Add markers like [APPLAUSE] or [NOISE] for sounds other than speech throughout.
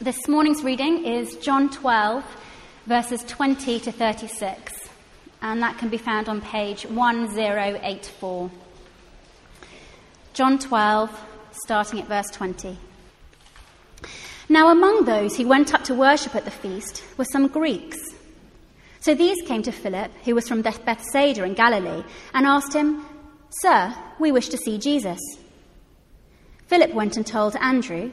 This morning's reading is John 12, verses 20 to 36, and that can be found on page 1084. John 12, starting at verse 20. Now, among those who went up to worship at the feast were some Greeks. So these came to Philip, who was from Bethsaida in Galilee, and asked him, Sir, we wish to see Jesus. Philip went and told Andrew.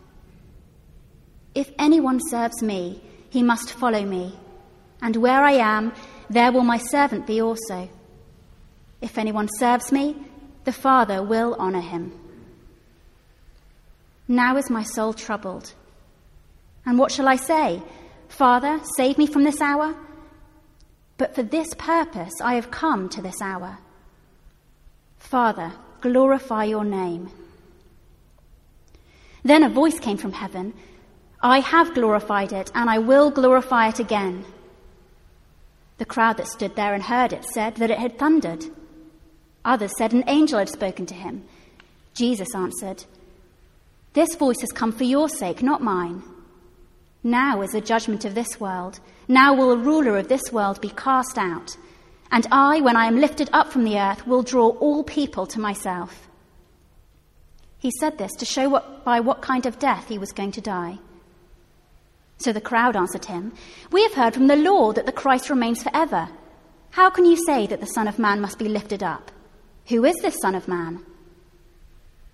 If anyone serves me, he must follow me, and where I am, there will my servant be also. If anyone serves me, the Father will honor him. Now is my soul troubled. And what shall I say? Father, save me from this hour? But for this purpose I have come to this hour. Father, glorify your name. Then a voice came from heaven I have glorified it, and I will glorify it again. The crowd that stood there and heard it said that it had thundered. Others said an angel had spoken to him. Jesus answered, This voice has come for your sake, not mine. Now is the judgment of this world. Now will the ruler of this world be cast out. And I, when I am lifted up from the earth, will draw all people to myself. He said this to show what, by what kind of death he was going to die. So the crowd answered him, We have heard from the law that the Christ remains forever. How can you say that the Son of Man must be lifted up? Who is this Son of Man?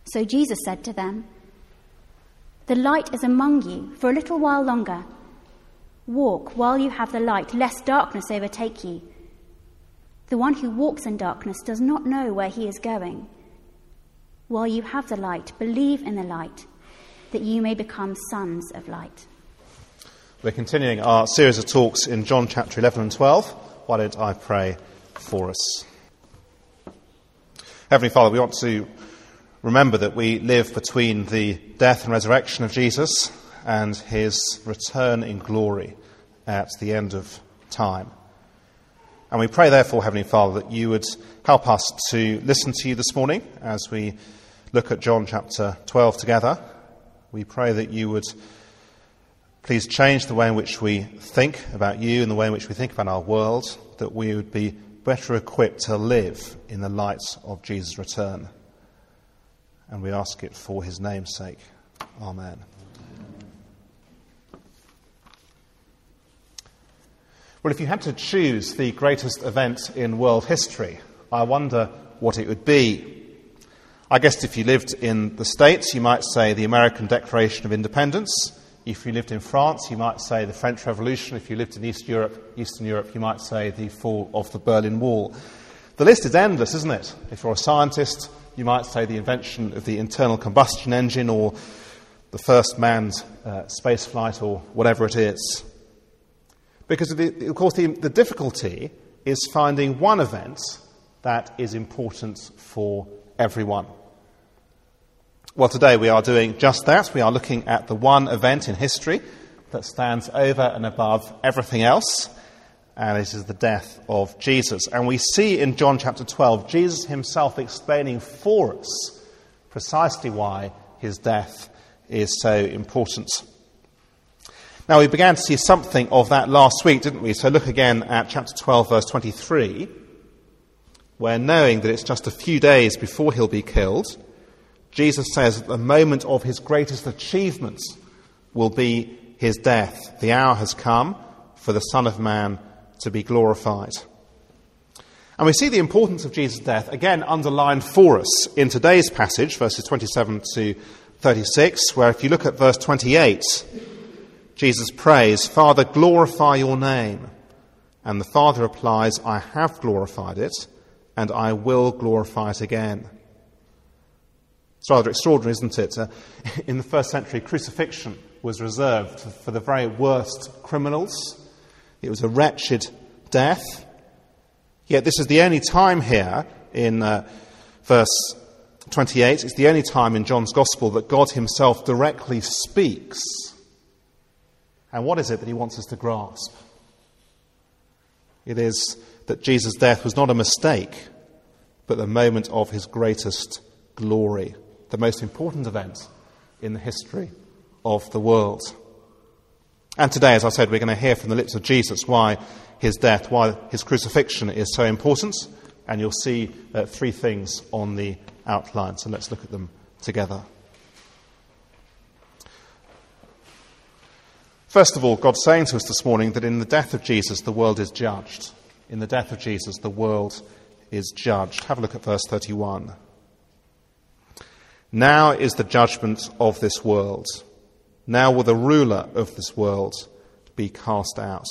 So Jesus said to them, The light is among you for a little while longer. Walk while you have the light, lest darkness overtake you. The one who walks in darkness does not know where he is going. While you have the light, believe in the light, that you may become sons of light. We're continuing our series of talks in John chapter 11 and 12. Why don't I pray for us? Heavenly Father, we want to remember that we live between the death and resurrection of Jesus and his return in glory at the end of time. And we pray, therefore, Heavenly Father, that you would help us to listen to you this morning as we look at John chapter 12 together. We pray that you would Please change the way in which we think about you and the way in which we think about our world, that we would be better equipped to live in the light of Jesus' return. And we ask it for his name's sake. Amen. Well, if you had to choose the greatest event in world history, I wonder what it would be. I guess if you lived in the States, you might say the American Declaration of Independence. If you lived in France, you might say the French Revolution. If you lived in East Europe, Eastern Europe, you might say the fall of the Berlin Wall. The list is endless, isn't it? If you're a scientist, you might say the invention of the internal combustion engine or the first manned uh, space flight or whatever it is. Because, of, the, of course, the, the difficulty is finding one event that is important for everyone. Well, today we are doing just that. We are looking at the one event in history that stands over and above everything else, and it is the death of Jesus. And we see in John chapter 12 Jesus himself explaining for us precisely why his death is so important. Now, we began to see something of that last week, didn't we? So look again at chapter 12, verse 23, where knowing that it's just a few days before he'll be killed, Jesus says that the moment of his greatest achievements will be his death. The hour has come for the Son of Man to be glorified. And we see the importance of Jesus' death again underlined for us in today's passage, verses 27 to 36, where if you look at verse 28, Jesus prays, Father, glorify your name. And the Father replies, I have glorified it, and I will glorify it again. It's rather extraordinary, isn't it? Uh, [LAUGHS] in the first century, crucifixion was reserved for the very worst criminals. It was a wretched death. Yet this is the only time here in uh, verse 28, it's the only time in John's Gospel that God himself directly speaks. And what is it that he wants us to grasp? It is that Jesus' death was not a mistake, but the moment of his greatest glory, the most important event in the history of the world. And today, as I said, we're going to hear from the lips of Jesus why his death, why his crucifixion is so important. And you'll see uh, three things on the outline. So let's look at them together. First of all, God's saying to us this morning that in the death of Jesus, the world is judged. In the death of Jesus, the world is judged. Have a look at verse 31. Now is the judgment of this world. Now will the ruler of this world be cast out.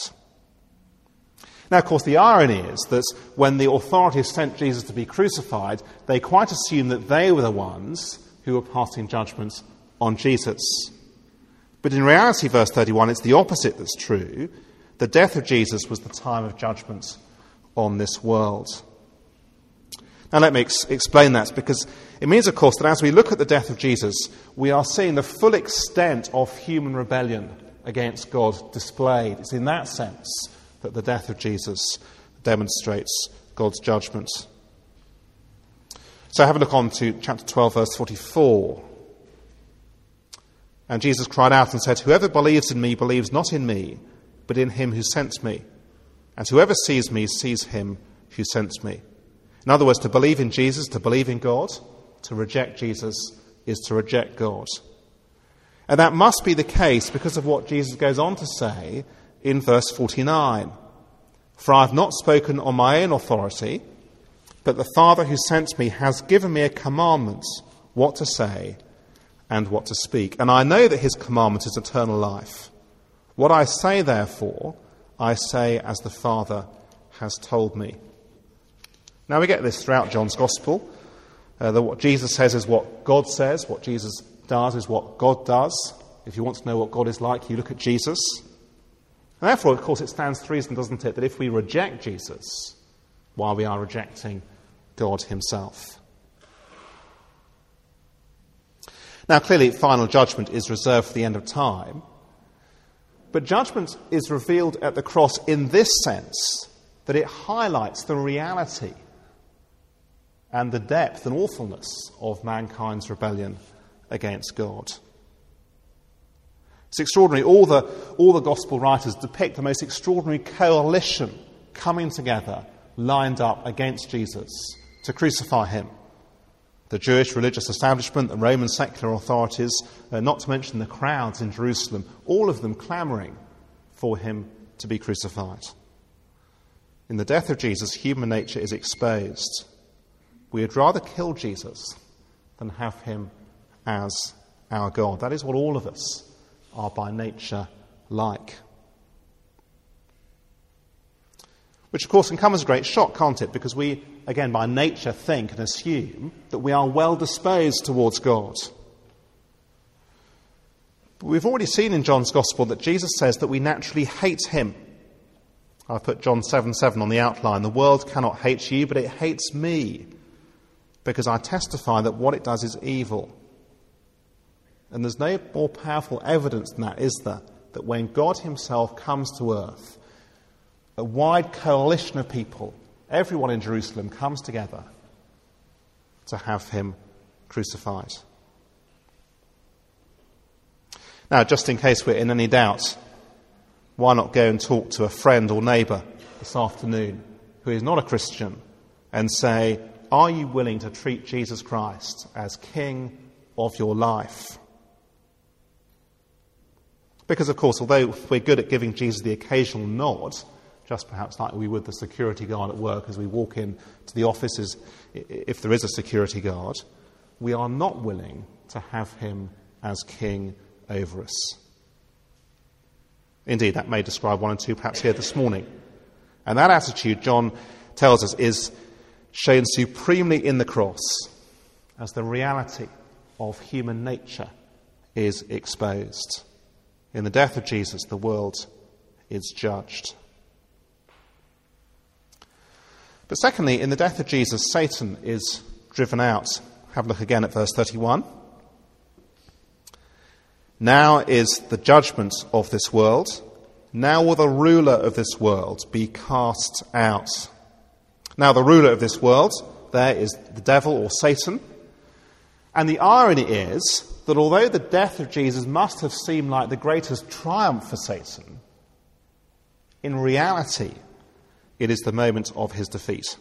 Now, of course, the irony is that when the authorities sent Jesus to be crucified, they quite assumed that they were the ones who were passing judgment on Jesus. But in reality, verse 31, it's the opposite that's true. The death of Jesus was the time of judgment on this world. Now, let me ex- explain that because it means, of course, that as we look at the death of Jesus, we are seeing the full extent of human rebellion against God displayed. It's in that sense that the death of Jesus demonstrates God's judgment. So have a look on to chapter 12, verse 44. And Jesus cried out and said, Whoever believes in me believes not in me, but in him who sent me. And whoever sees me sees him who sent me. In other words, to believe in Jesus, to believe in God, to reject Jesus is to reject God. And that must be the case because of what Jesus goes on to say in verse 49. For I have not spoken on my own authority, but the Father who sent me has given me a commandment what to say and what to speak. And I know that his commandment is eternal life. What I say, therefore, I say as the Father has told me. Now we get this throughout John's Gospel. Uh, that what Jesus says is what God says, what Jesus does is what God does. If you want to know what God is like, you look at Jesus. And therefore, of course, it stands to reason, doesn't it, that if we reject Jesus, while we are rejecting God Himself. Now, clearly, final judgment is reserved for the end of time. But judgment is revealed at the cross in this sense that it highlights the reality and the depth and awfulness of mankind's rebellion against God. It's extraordinary. All the, all the gospel writers depict the most extraordinary coalition coming together, lined up against Jesus to crucify him the Jewish religious establishment, the Roman secular authorities, uh, not to mention the crowds in Jerusalem, all of them clamoring for him to be crucified. In the death of Jesus, human nature is exposed. We would rather kill Jesus than have him as our God. That is what all of us are by nature like. Which, of course, can come as a great shock, can't it? Because we, again, by nature think and assume that we are well disposed towards God. But we've already seen in John's Gospel that Jesus says that we naturally hate him. I've put John 7 7 on the outline. The world cannot hate you, but it hates me because I testify that what it does is evil. And there's no more powerful evidence than that, is there? That when God Himself comes to earth, a wide coalition of people, everyone in Jerusalem, comes together to have him crucified. Now, just in case we're in any doubt, why not go and talk to a friend or neighbour this afternoon who is not a Christian and say, Are you willing to treat Jesus Christ as King of your life? Because, of course, although we're good at giving Jesus the occasional nod, just perhaps like we would the security guard at work as we walk in to the offices, if there is a security guard, we are not willing to have him as king over us. Indeed, that may describe one and two perhaps here this morning. And that attitude, John tells us, is shown supremely in the cross as the reality of human nature is exposed. In the death of Jesus, the world is judged. But secondly, in the death of Jesus, Satan is driven out. Have a look again at verse 31. Now is the judgment of this world. Now will the ruler of this world be cast out. Now, the ruler of this world, there is the devil or Satan. And the irony is that although the death of Jesus must have seemed like the greatest triumph for Satan, in reality, it is the moment of his defeat.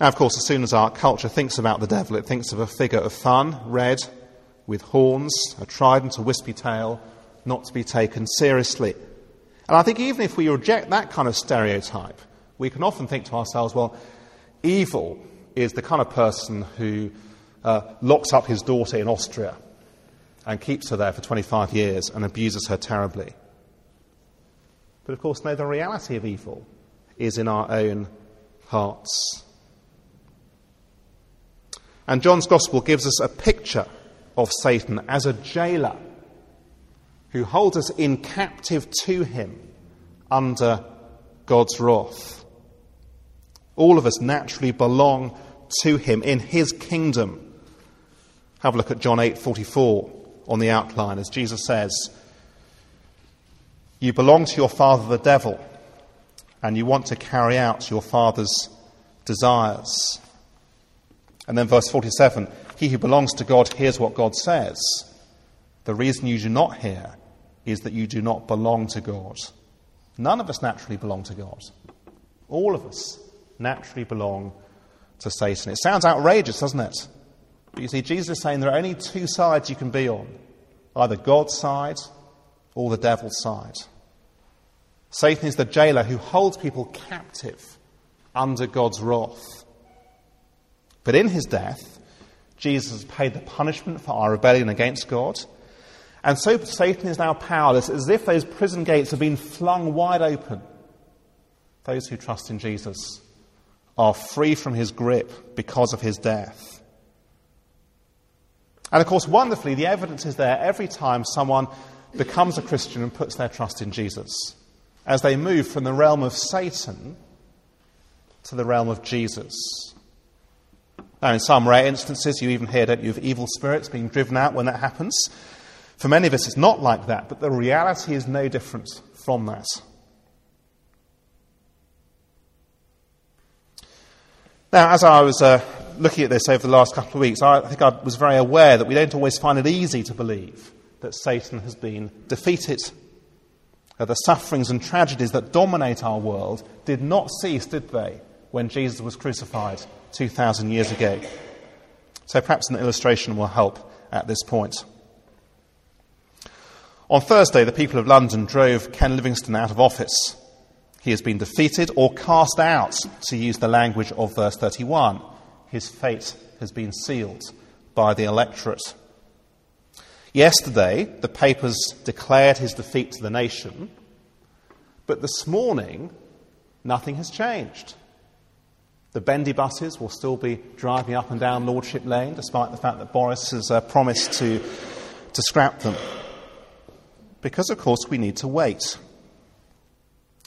Now, of course, as soon as our culture thinks about the devil, it thinks of a figure of fun, red, with horns, a trident, a wispy tail, not to be taken seriously. And I think even if we reject that kind of stereotype, we can often think to ourselves, well, evil is the kind of person who uh, locks up his daughter in Austria and keeps her there for 25 years and abuses her terribly. But of course, no, the reality of evil is in our own hearts. And John's Gospel gives us a picture of Satan as a jailer who holds us in captive to him under God's wrath. All of us naturally belong to him in his kingdom. Have a look at John 8:44 on the outline as Jesus says, "You belong to your father the devil, and you want to carry out your father's desires." And then verse 47, he who belongs to God hears what God says. The reason you do not hear is that you do not belong to God. None of us naturally belong to God. All of us naturally belong to Satan. It sounds outrageous, doesn't it? But you see, Jesus is saying there are only two sides you can be on either God's side or the devil's side. Satan is the jailer who holds people captive under God's wrath. But in his death, Jesus has paid the punishment for our rebellion against God. And so Satan is now powerless, as if those prison gates have been flung wide open. Those who trust in Jesus are free from his grip because of his death. And of course, wonderfully, the evidence is there every time someone becomes a Christian and puts their trust in Jesus, as they move from the realm of Satan to the realm of Jesus. Now, in some rare instances, you even hear, don't you, of evil spirits being driven out when that happens. For many of us, it's not like that, but the reality is no different from that. Now, as I was uh, looking at this over the last couple of weeks, I think I was very aware that we don't always find it easy to believe that Satan has been defeated. Uh, the sufferings and tragedies that dominate our world did not cease, did they, when Jesus was crucified 2,000 years ago. So perhaps an illustration will help at this point. On Thursday, the people of London drove Ken Livingstone out of office. He has been defeated or cast out, to use the language of verse 31. His fate has been sealed by the electorate. Yesterday, the papers declared his defeat to the nation, but this morning, nothing has changed. The bendy buses will still be driving up and down Lordship Lane, despite the fact that Boris has uh, promised to, to scrap them. Because, of course, we need to wait.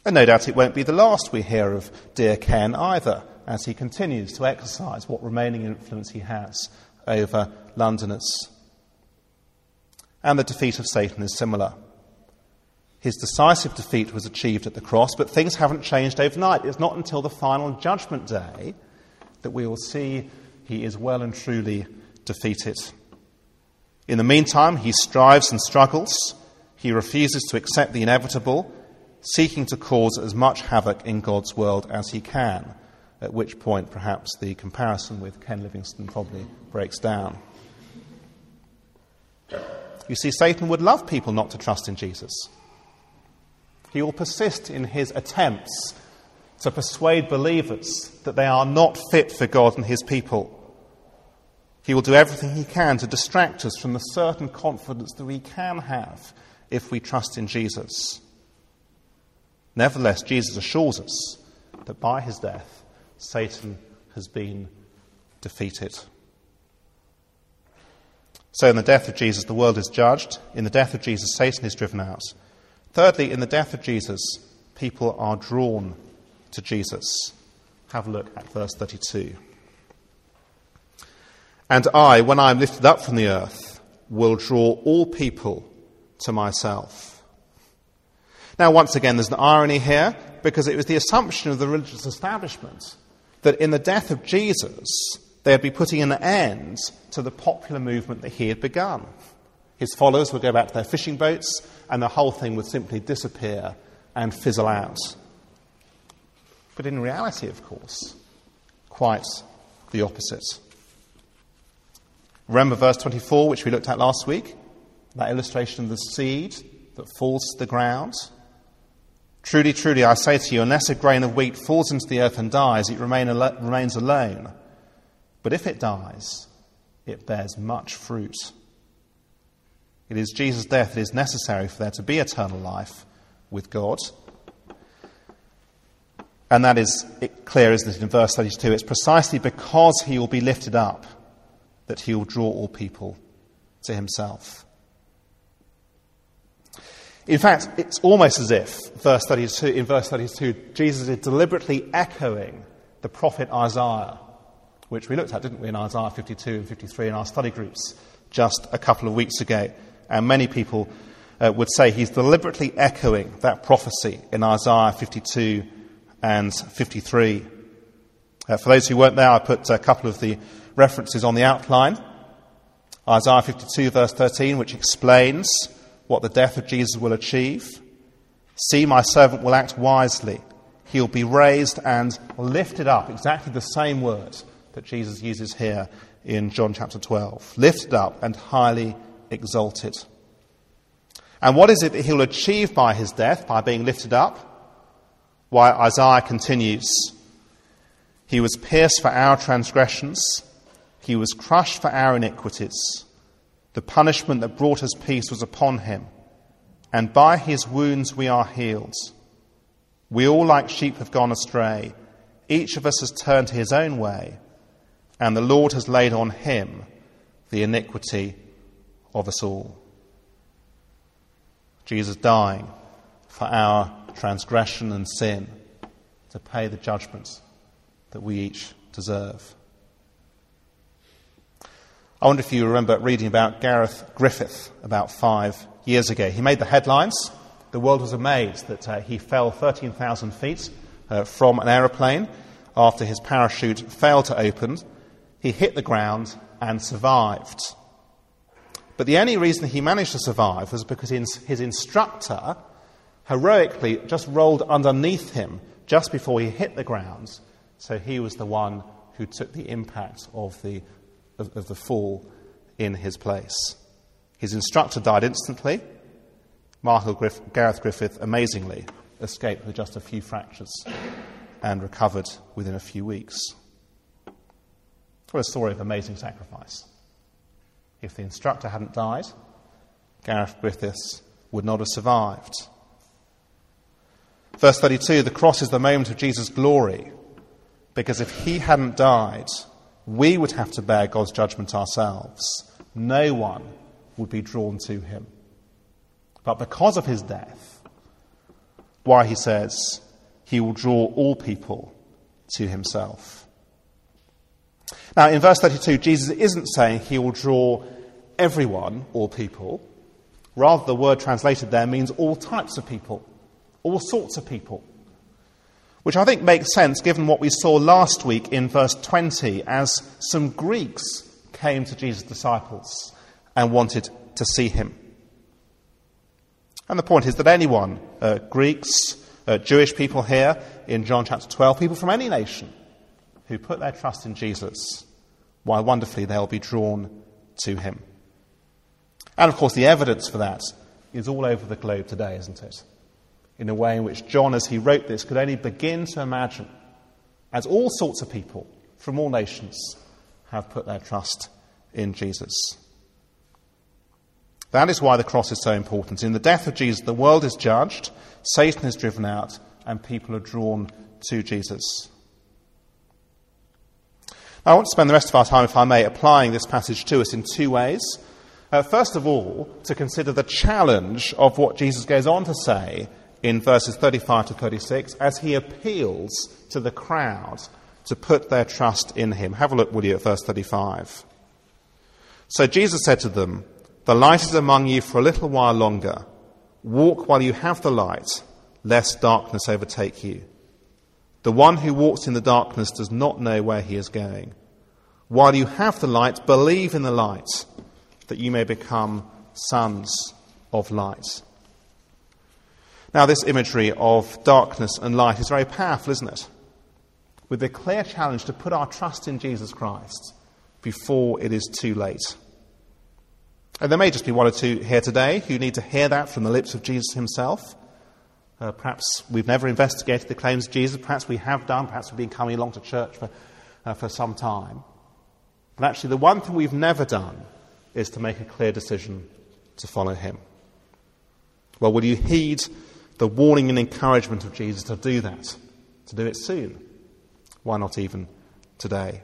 And no doubt it won't be the last we hear of dear Ken either, as he continues to exercise what remaining influence he has over Londoners. And the defeat of Satan is similar. His decisive defeat was achieved at the cross, but things haven't changed overnight. It's not until the final judgment day that we will see he is well and truly defeated. In the meantime, he strives and struggles. He refuses to accept the inevitable, seeking to cause as much havoc in God's world as he can, at which point perhaps the comparison with Ken Livingstone probably breaks down. You see, Satan would love people not to trust in Jesus. He will persist in his attempts to persuade believers that they are not fit for God and his people. He will do everything he can to distract us from the certain confidence that we can have if we trust in Jesus. Nevertheless, Jesus assures us that by his death, Satan has been defeated. So, in the death of Jesus, the world is judged. In the death of Jesus, Satan is driven out. Thirdly, in the death of Jesus, people are drawn to Jesus. Have a look at verse 32. And I, when I am lifted up from the earth, will draw all people to myself. Now, once again, there's an irony here because it was the assumption of the religious establishment that in the death of Jesus, they'd be putting an end to the popular movement that he had begun. His followers would go back to their fishing boats, and the whole thing would simply disappear and fizzle out. But in reality, of course, quite the opposite. Remember verse 24, which we looked at last week? That illustration of the seed that falls to the ground. Truly, truly, I say to you, unless a grain of wheat falls into the earth and dies, it remain al- remains alone. But if it dies, it bears much fruit. It is Jesus' death that is necessary for there to be eternal life with God. And that is clear, isn't it, in verse 32? It's precisely because he will be lifted up that he will draw all people to himself. In fact, it's almost as if, verse 32, in verse 32, Jesus is deliberately echoing the prophet Isaiah, which we looked at, didn't we, in Isaiah 52 and 53 in our study groups just a couple of weeks ago. And many people uh, would say he's deliberately echoing that prophecy in Isaiah 52 and 53. Uh, for those who weren't there, I put a couple of the references on the outline. Isaiah 52, verse 13, which explains what the death of Jesus will achieve. See, my servant will act wisely. He'll be raised and lifted up. Exactly the same word that Jesus uses here in John chapter 12. Lifted up and highly exalted. And what is it that he'll achieve by his death, by being lifted up? Why, Isaiah continues He was pierced for our transgressions, he was crushed for our iniquities. The punishment that brought us peace was upon him, and by his wounds we are healed. We all, like sheep, have gone astray. Each of us has turned to his own way, and the Lord has laid on him the iniquity of us all. Jesus dying for our transgression and sin to pay the judgment that we each deserve. I wonder if you remember reading about Gareth Griffith about five years ago. He made the headlines. The world was amazed that uh, he fell 13,000 feet uh, from an aeroplane after his parachute failed to open. He hit the ground and survived. But the only reason he managed to survive was because his instructor heroically just rolled underneath him just before he hit the ground. So he was the one who took the impact of the of, of the fall in his place. His instructor died instantly. Michael Griff- Gareth Griffith, amazingly, escaped with just a few fractures and recovered within a few weeks. What a story of amazing sacrifice. If the instructor hadn't died, Gareth Griffiths would not have survived. Verse 32 the cross is the moment of Jesus' glory, because if he hadn't died, we would have to bear God's judgment ourselves. No one would be drawn to him. But because of his death, why he says he will draw all people to himself. Now, in verse 32, Jesus isn't saying he will draw everyone, all people. Rather, the word translated there means all types of people, all sorts of people which I think makes sense given what we saw last week in verse 20 as some Greeks came to Jesus' disciples and wanted to see him. And the point is that anyone, uh, Greeks, uh, Jewish people here in John chapter 12, people from any nation who put their trust in Jesus, why wonderfully they'll be drawn to him. And of course, the evidence for that is all over the globe today, isn't it? In a way in which John, as he wrote this, could only begin to imagine, as all sorts of people from all nations have put their trust in Jesus. That is why the cross is so important. In the death of Jesus, the world is judged, Satan is driven out, and people are drawn to Jesus. I want to spend the rest of our time, if I may, applying this passage to us in two ways. Uh, first of all, to consider the challenge of what Jesus goes on to say in verses 35 to 36 as he appeals to the crowd to put their trust in him. Have a look, will you, at verse 35. So Jesus said to them, The light is among you for a little while longer. Walk while you have the light, lest darkness overtake you. The one who walks in the darkness does not know where he is going. While you have the light, believe in the light, that you may become sons of light. Now, this imagery of darkness and light is very powerful, isn't it? With the clear challenge to put our trust in Jesus Christ before it is too late. And there may just be one or two here today who need to hear that from the lips of Jesus himself. Uh, perhaps we've never investigated the claims of Jesus. Perhaps we have done. Perhaps we've been coming along to church for, uh, for some time. But actually, the one thing we've never done is to make a clear decision to follow him. Well, will you heed the warning and encouragement of Jesus to do that, to do it soon. Why not even today?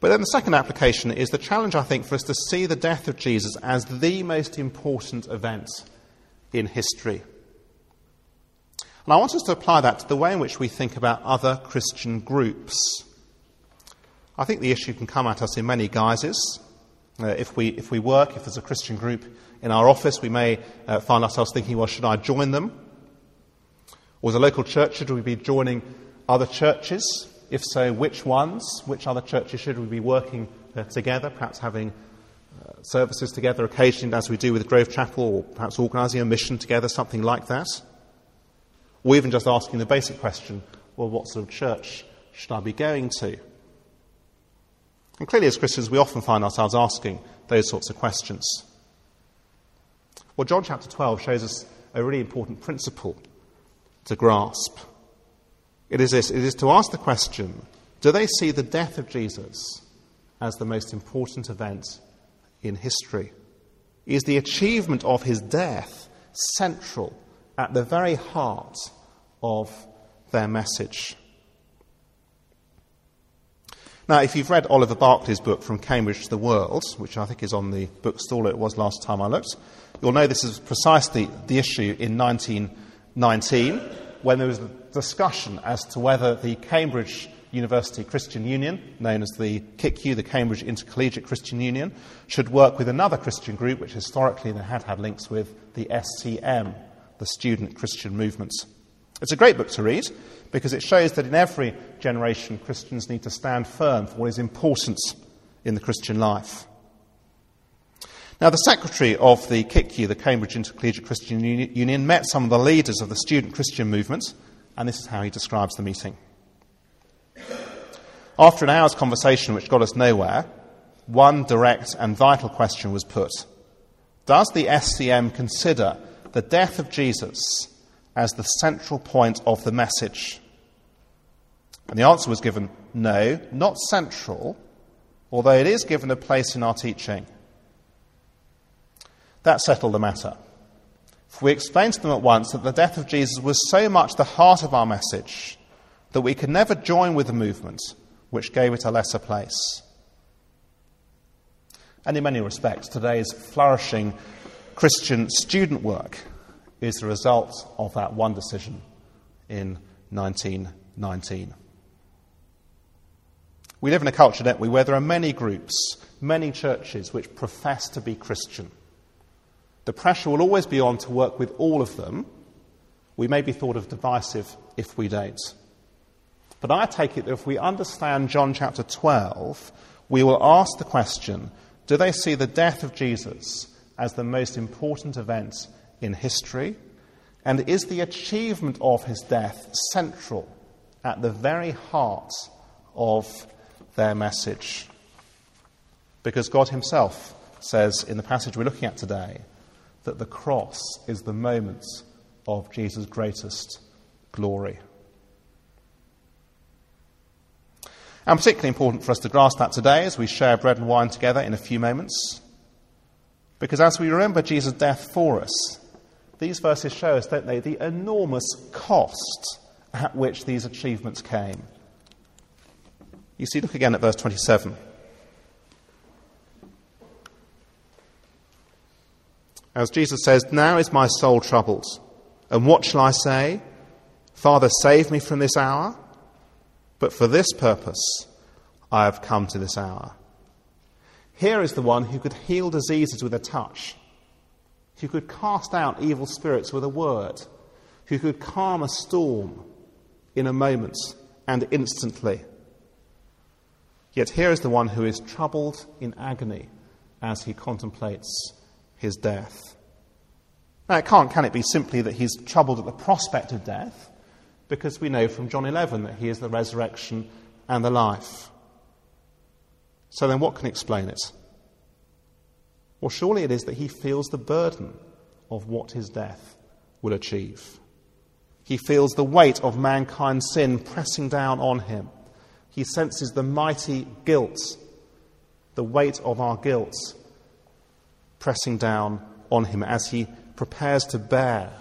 But then the second application is the challenge, I think, for us to see the death of Jesus as the most important event in history. And I want us to apply that to the way in which we think about other Christian groups. I think the issue can come at us in many guises. Uh, if, we, if we work, if there's a Christian group in our office, we may uh, find ourselves thinking, well, should I join them? Or as a local church, should we be joining other churches? If so, which ones? Which other churches should we be working uh, together, perhaps having uh, services together occasionally, as we do with Grove Chapel, or perhaps organising a mission together, something like that? Or even just asking the basic question, well, what sort of church should I be going to? And clearly, as Christians, we often find ourselves asking those sorts of questions. Well, John chapter 12 shows us a really important principle to grasp. It is this it is to ask the question do they see the death of Jesus as the most important event in history? Is the achievement of his death central at the very heart of their message? Now, if you've read Oliver Barclay's book, From Cambridge to the World, which I think is on the bookstall, it was last time I looked, You'll know this is precisely the issue in 1919 when there was a discussion as to whether the Cambridge University Christian Union, known as the CICU, the Cambridge Intercollegiate Christian Union, should work with another Christian group which historically they had had links with, the SCM, the Student Christian Movement. It's a great book to read because it shows that in every generation Christians need to stand firm for what is important in the Christian life. Now, the secretary of the CICU, the Cambridge Intercollegiate Christian Union, met some of the leaders of the student Christian movement, and this is how he describes the meeting. After an hour's conversation which got us nowhere, one direct and vital question was put Does the SCM consider the death of Jesus as the central point of the message? And the answer was given no, not central, although it is given a place in our teaching. That settled the matter. For we explained to them at once that the death of Jesus was so much the heart of our message that we could never join with the movement which gave it a lesser place. And in many respects, today's flourishing Christian student work is the result of that one decision in 1919. We live in a culture, don't we, where there are many groups, many churches which profess to be Christian. The pressure will always be on to work with all of them. We may be thought of divisive if we don't. But I take it that if we understand John chapter 12, we will ask the question do they see the death of Jesus as the most important event in history? And is the achievement of his death central at the very heart of their message? Because God Himself says in the passage we're looking at today that the cross is the moment of Jesus' greatest glory. And particularly important for us to grasp that today as we share bread and wine together in a few moments. Because as we remember Jesus' death for us, these verses show us, don't they, the enormous cost at which these achievements came. You see, look again at verse 27. As Jesus says, Now is my soul troubled. And what shall I say? Father, save me from this hour. But for this purpose I have come to this hour. Here is the one who could heal diseases with a touch who could cast out evil spirits with a word, who could calm a storm in a moment and instantly. Yet here is the one who is troubled in agony as he contemplates his death. Now, it can't, can it be simply that he's troubled at the prospect of death? Because we know from John 11 that he is the resurrection and the life. So then, what can explain it? Well, surely it is that he feels the burden of what his death will achieve. He feels the weight of mankind's sin pressing down on him. He senses the mighty guilt, the weight of our guilt pressing down on him as he prepares to bear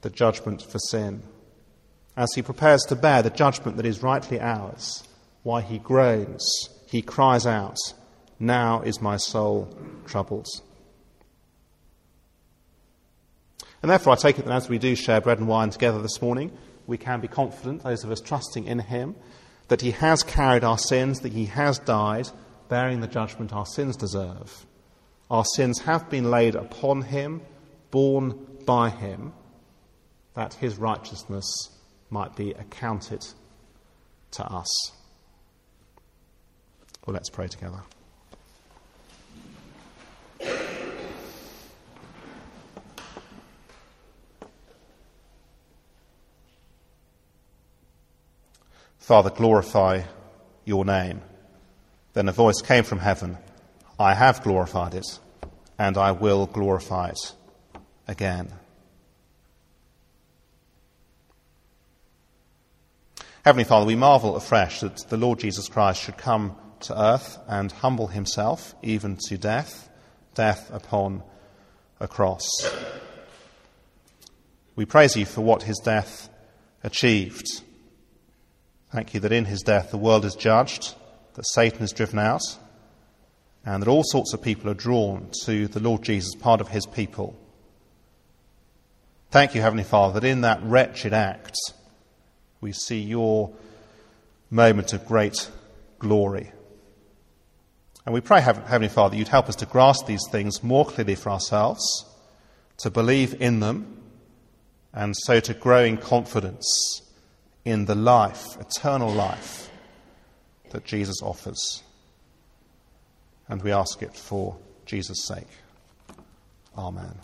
the judgment for sin. As he prepares to bear the judgment that is rightly ours, why he groans, he cries out, Now is my soul troubled. And therefore, I take it that as we do share bread and wine together this morning, we can be confident, those of us trusting in Him, that He has carried our sins, that He has died, bearing the judgment our sins deserve. Our sins have been laid upon Him, borne by Him, that His righteousness might be accounted to us. Well, let's pray together. Father, glorify your name. Then a voice came from heaven I have glorified it, and I will glorify it again. Heavenly Father, we marvel afresh that the Lord Jesus Christ should come to earth and humble himself even to death, death upon a cross. We praise you for what his death achieved Thank you that in his death the world is judged, that Satan is driven out, and that all sorts of people are drawn to the Lord Jesus, part of his people. Thank you, Heavenly Father, that in that wretched act we see your moment of great glory. And we pray, Heavenly Father, that you'd help us to grasp these things more clearly for ourselves, to believe in them, and so to grow in confidence in the life, eternal life, that Jesus offers. And we ask it for Jesus' sake. Amen.